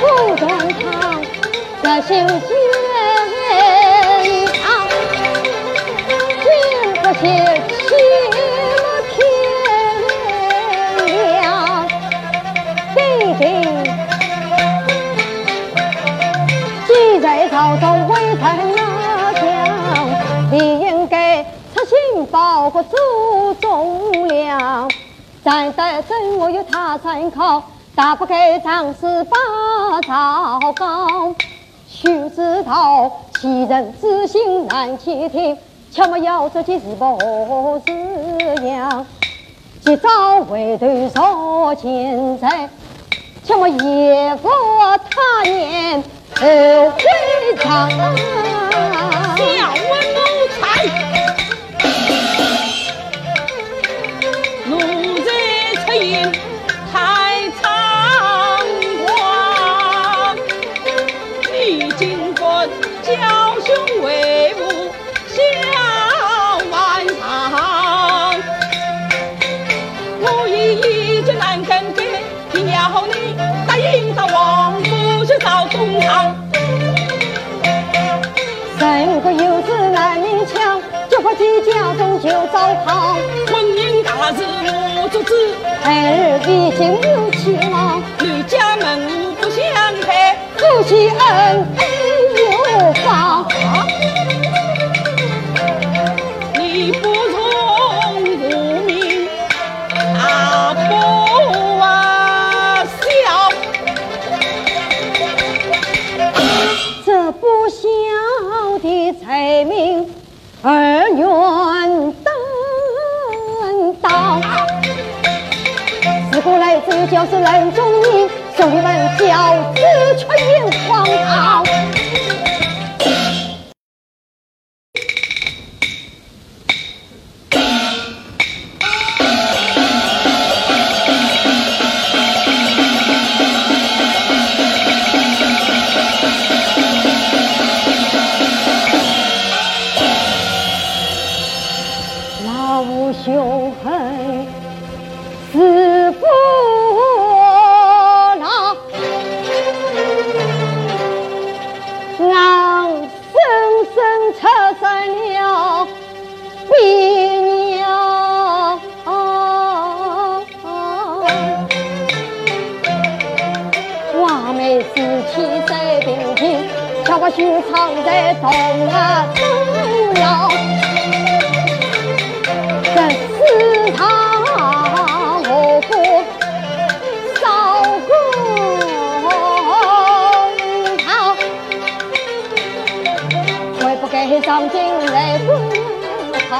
不断堂在修仙啊经不起欺了天良谁知出心报国祖宗良。咱得真我有他参考，打不该仗势把赵高。须知道其人之心难欺听，切莫要这件事不是样。今朝回头说前在，切莫夜过他年后悔长。三个幼子难明强，就怕其家中就糟糠。婚姻大事我做主，儿已经有期望，你家门户不相配。夫妻恩女教子冷中英手里文教子却眼狂好我就藏在洞啊洞了，这四堂我不扫公堂，该不该上京来公堂？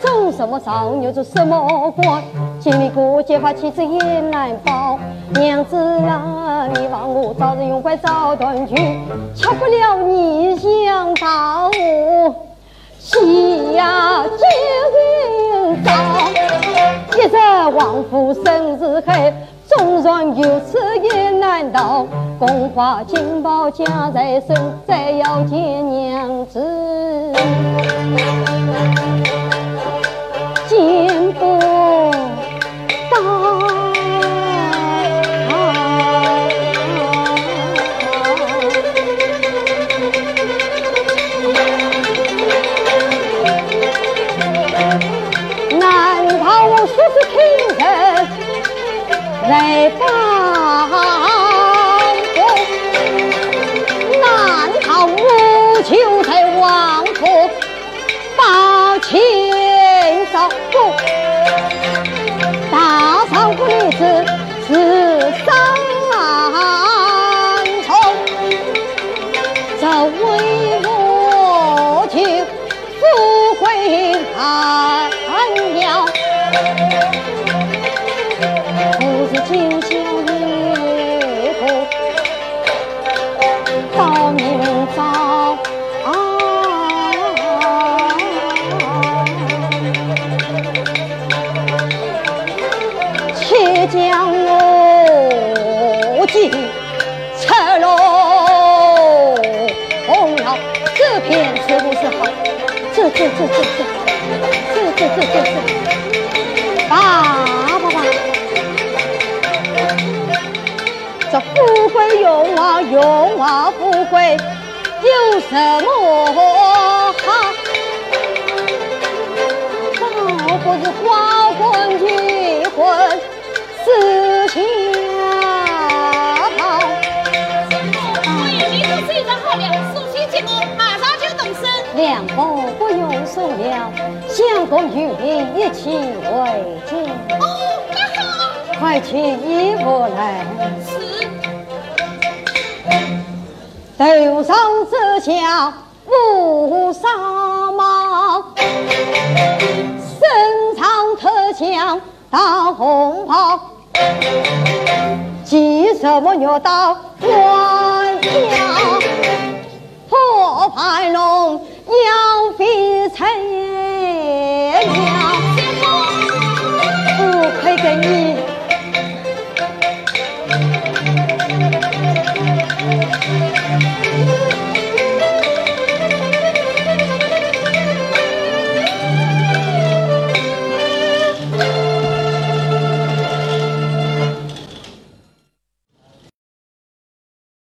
种什么草，就做什么官。经历过结发妻子也难保。娘子啊，你望我早日用怀早断句，巧不了你想到我。喜呀九云早，一日王府生日会，纵然有此也难逃。宫花金宝夹在身，再要见娘子，来报复难逃我就太皇父报清仇大自当走将我进赤裸红了，这片是不是好？这这这这这这这这这这，啊爸爸，这富贵荣华荣华富贵有什么好？这不是花？两伯不用说了，相公与你一起回京。哦，那好。快去衣服来。是。头上遮下乌纱帽，身上特像大红袍，骑什么牛刀关家，破牌龙要飞尘。